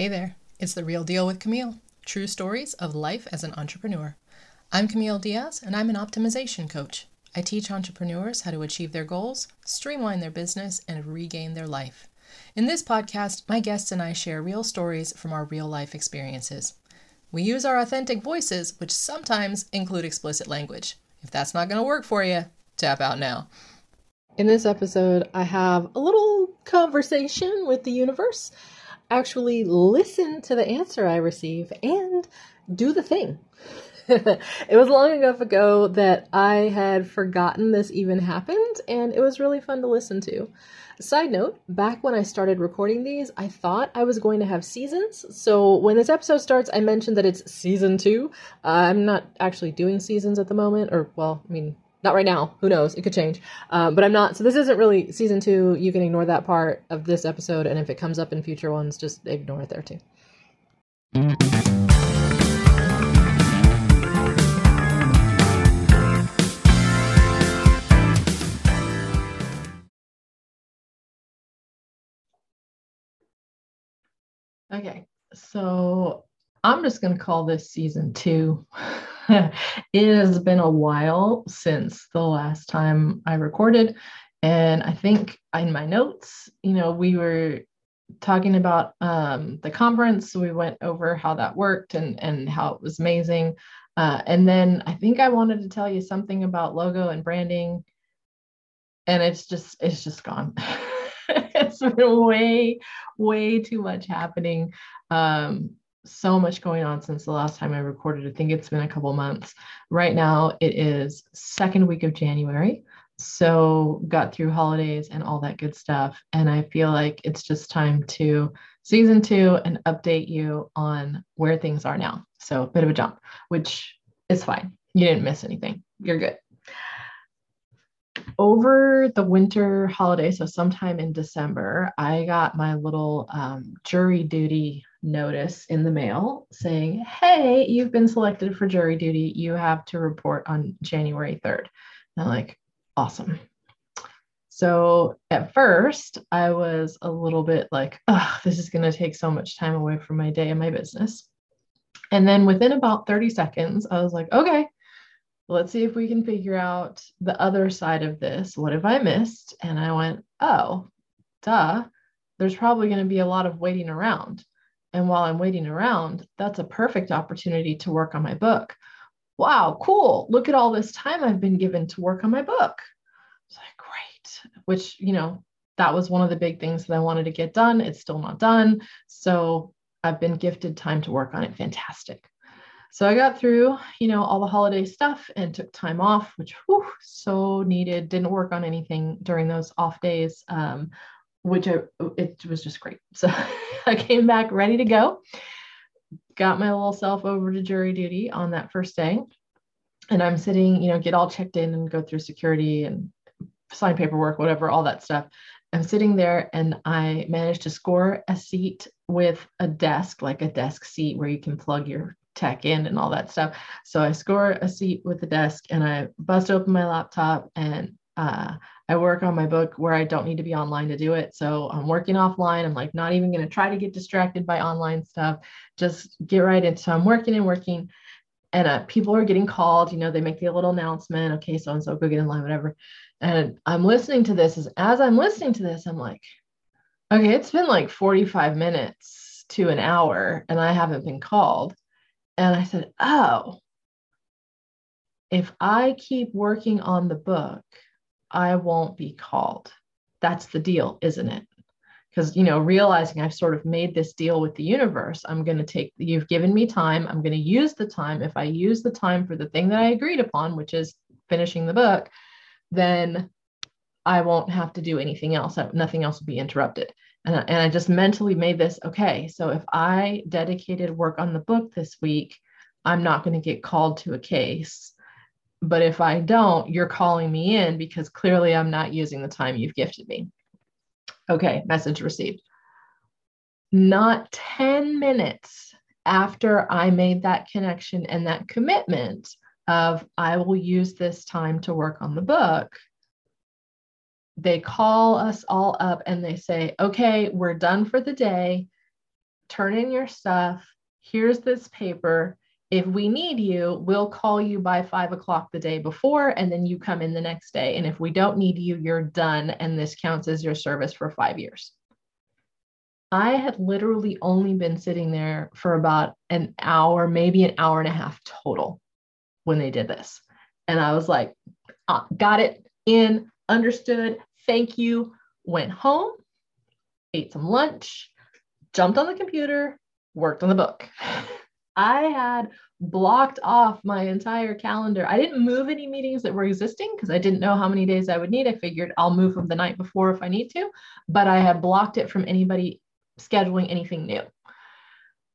Hey there, it's The Real Deal with Camille True Stories of Life as an Entrepreneur. I'm Camille Diaz, and I'm an optimization coach. I teach entrepreneurs how to achieve their goals, streamline their business, and regain their life. In this podcast, my guests and I share real stories from our real life experiences. We use our authentic voices, which sometimes include explicit language. If that's not going to work for you, tap out now. In this episode, I have a little conversation with the universe, actually listen to the answer I receive, and do the thing. it was long enough ago that I had forgotten this even happened, and it was really fun to listen to. Side note, back when I started recording these, I thought I was going to have seasons. So when this episode starts, I mentioned that it's season two. Uh, I'm not actually doing seasons at the moment, or, well, I mean, not right now. Who knows? It could change. Um, but I'm not. So this isn't really season two. You can ignore that part of this episode. And if it comes up in future ones, just ignore it there too. Okay, so I'm just going to call this season two. it has been a while since the last time I recorded. And I think in my notes, you know, we were talking about um, the conference. We went over how that worked and, and how it was amazing. Uh, and then I think I wanted to tell you something about logo and branding. And it's just, it's just gone. it's been way, way too much happening. Um, so much going on since the last time I recorded. I think it's been a couple months. Right now, it is second week of January. So got through holidays and all that good stuff. And I feel like it's just time to season two and update you on where things are now. So a bit of a jump, which is fine. You didn't miss anything. You're good over the winter holiday, so sometime in December, I got my little um, jury duty notice in the mail saying, Hey, you've been selected for jury duty. You have to report on January 3rd. And I'm like, Awesome. So at first, I was a little bit like, oh, this is going to take so much time away from my day and my business. And then within about 30 seconds, I was like, okay, let's see if we can figure out the other side of this. What have I missed? And I went, oh, duh, there's probably going to be a lot of waiting around. And while I'm waiting around, that's a perfect opportunity to work on my book. Wow, cool. Look at all this time I've been given to work on my book. It's like, great. Which, you know, that was one of the big things that I wanted to get done. It's still not done. So I've been gifted time to work on it. Fantastic. So I got through, you know, all the holiday stuff and took time off, which whew, so needed. Didn't work on anything during those off days, um, which I, it was just great. So I came back ready to go. Got my little self over to jury duty on that first day, and I'm sitting, you know, get all checked in and go through security and sign paperwork, whatever, all that stuff. I'm sitting there and I managed to score a seat with a desk, like a desk seat where you can plug your tech in and all that stuff. So I score a seat with the desk and I bust open my laptop and uh, I work on my book where I don't need to be online to do it. So I'm working offline. I'm like not even going to try to get distracted by online stuff. Just get right into. So I'm working and working, and uh, people are getting called. You know, they make the little announcement. Okay, so and so, go get in line, whatever. And I'm listening to this. As, as I'm listening to this, I'm like, okay, it's been like 45 minutes to an hour, and I haven't been called. And I said, Oh, if I keep working on the book, I won't be called. That's the deal, isn't it? Because, you know, realizing I've sort of made this deal with the universe, I'm going to take, you've given me time. I'm going to use the time. If I use the time for the thing that I agreed upon, which is finishing the book, then I won't have to do anything else. Nothing else will be interrupted. And I, and I just mentally made this okay. So if I dedicated work on the book this week, I'm not going to get called to a case. But if I don't, you're calling me in because clearly I'm not using the time you've gifted me. Okay, message received. Not 10 minutes after I made that connection and that commitment of I will use this time to work on the book, they call us all up and they say, okay, we're done for the day. turn in your stuff. Here's this paper. If we need you, we'll call you by five o'clock the day before, and then you come in the next day. And if we don't need you, you're done. And this counts as your service for five years. I had literally only been sitting there for about an hour, maybe an hour and a half total when they did this. And I was like, ah, got it in, understood, thank you. Went home, ate some lunch, jumped on the computer, worked on the book. I had blocked off my entire calendar. I didn't move any meetings that were existing because I didn't know how many days I would need. I figured I'll move them the night before if I need to, but I had blocked it from anybody scheduling anything new.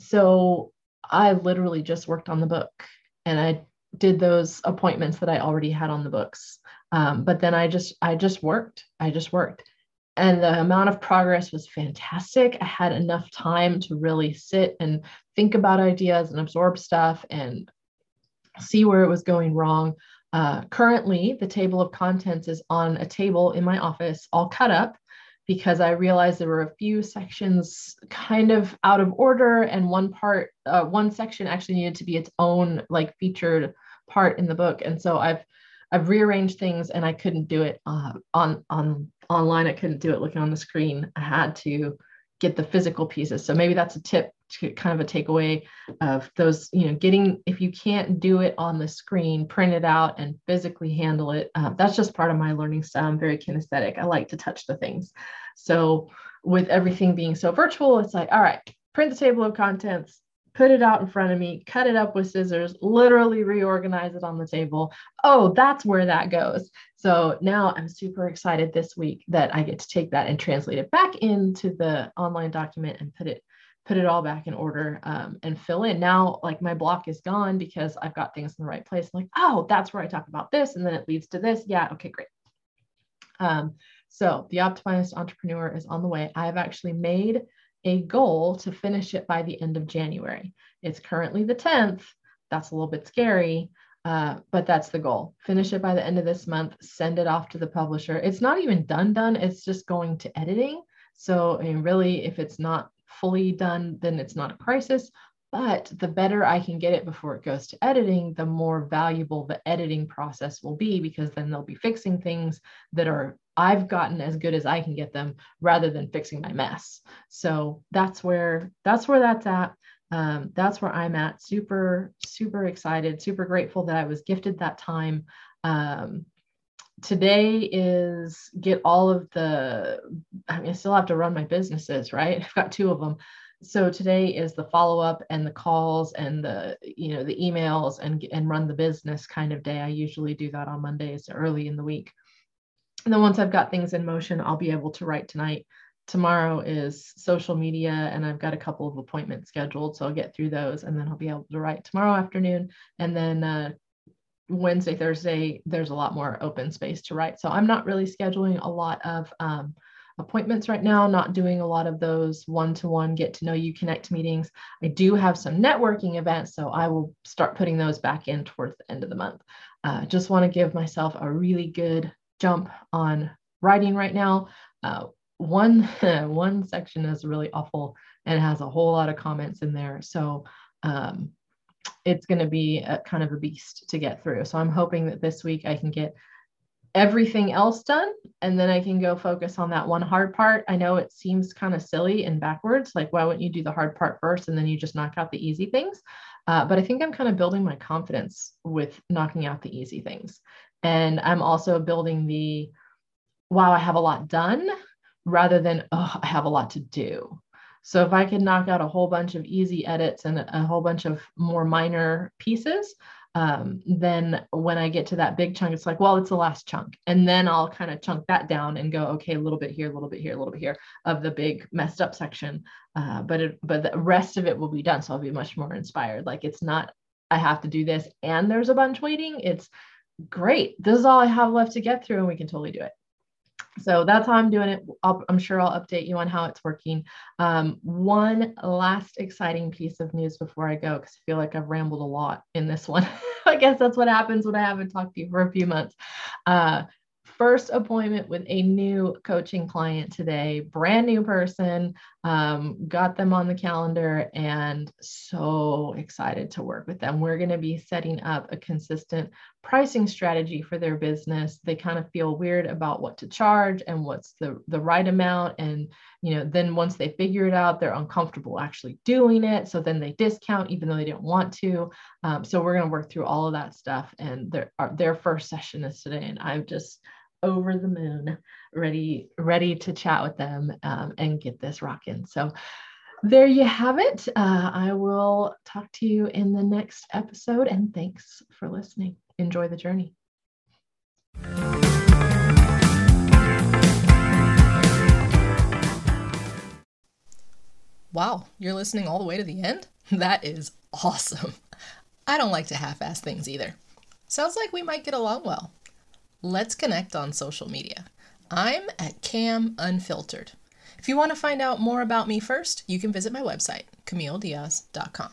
So I literally just worked on the book and I did those appointments that I already had on the books. Um, but then I just I just worked. I just worked. And the amount of progress was fantastic. I had enough time to really sit and think about ideas and absorb stuff and see where it was going wrong. Uh, currently, the table of contents is on a table in my office, all cut up because I realized there were a few sections kind of out of order, and one part, uh, one section actually needed to be its own like featured part in the book. And so I've I've rearranged things, and I couldn't do it uh, on on online. I couldn't do it looking on the screen. I had to get the physical pieces. So maybe that's a tip to kind of a takeaway of those, you know, getting, if you can't do it on the screen, print it out and physically handle it. Uh, that's just part of my learning style. I'm very kinesthetic. I like to touch the things. So with everything being so virtual, it's like, all right, print the table of contents, put it out in front of me, cut it up with scissors, literally reorganize it on the table. Oh, that's where that goes. So now I'm super excited this week that I get to take that and translate it back into the online document and put it put it all back in order um, and fill in. Now, like my block is gone because I've got things in the right place. I'm like, oh, that's where I talk about this, and then it leads to this. Yeah, okay, great. Um, so the optimized entrepreneur is on the way. I have actually made a goal to finish it by the end of January. It's currently the 10th. That's a little bit scary, uh, but that's the goal. Finish it by the end of this month, send it off to the publisher. It's not even done, done. It's just going to editing. So, I mean, really, if it's not fully done, then it's not a crisis. But the better I can get it before it goes to editing, the more valuable the editing process will be because then they'll be fixing things that are I've gotten as good as I can get them rather than fixing my mess. So that's where that's where that's at. Um, that's where I'm at. Super, super excited, super grateful that I was gifted that time. Um, today is get all of the, I mean, I still have to run my businesses, right? I've got two of them. So today is the follow up and the calls and the, you know, the emails and, and run the business kind of day. I usually do that on Mondays early in the week. And then once I've got things in motion, I'll be able to write tonight. Tomorrow is social media, and I've got a couple of appointments scheduled. So I'll get through those and then I'll be able to write tomorrow afternoon. And then uh, Wednesday, Thursday, there's a lot more open space to write. So I'm not really scheduling a lot of um, appointments right now, not doing a lot of those one to one get to know you connect meetings. I do have some networking events, so I will start putting those back in towards the end of the month. Uh, just want to give myself a really good jump on writing right now. Uh, one one section is really awful and has a whole lot of comments in there. So um, it's going to be a, kind of a beast to get through. So I'm hoping that this week I can get everything else done and then I can go focus on that one hard part. I know it seems kind of silly and backwards. Like, why wouldn't you do the hard part first and then you just knock out the easy things? Uh, but I think I'm kind of building my confidence with knocking out the easy things. And I'm also building the wow, I have a lot done rather than oh, I have a lot to do. So if I could knock out a whole bunch of easy edits and a whole bunch of more minor pieces, um, then when I get to that big chunk, it's like, well, it's the last chunk. And then I'll kind of chunk that down and go, okay, a little bit here, a little bit here, a little bit here of the big messed up section. Uh, but it, but the rest of it will be done. So I'll be much more inspired. Like it's not, I have to do this and there's a bunch waiting. It's great. This is all I have left to get through and we can totally do it. So that's how I'm doing it. i am sure I'll update you on how it's working. Um, one last exciting piece of news before I go, because I feel like I've rambled a lot in this one. I guess that's what happens when I haven't talked to you for a few months. Uh, first appointment with a new coaching client today, brand new person. Um, got them on the calendar and so excited to work with them. We're going to be setting up a consistent pricing strategy for their business. They kind of feel weird about what to charge and what's the, the right amount. And, you know, then once they figure it out, they're uncomfortable actually doing it. So then they discount even though they didn't want to. Um, so we're going to work through all of that stuff. And their, their first session is today. And I'm just, over the moon, ready ready to chat with them um, and get this rocking. So there you have it. Uh, I will talk to you in the next episode, and thanks for listening. Enjoy the journey. Wow, you're listening all the way to the end? That is awesome. I don't like to half ass things either. Sounds like we might get along well let's connect on social media. I'm at Cam Unfiltered. If you want to find out more about me first, you can visit my website, CamilleDiaz.com.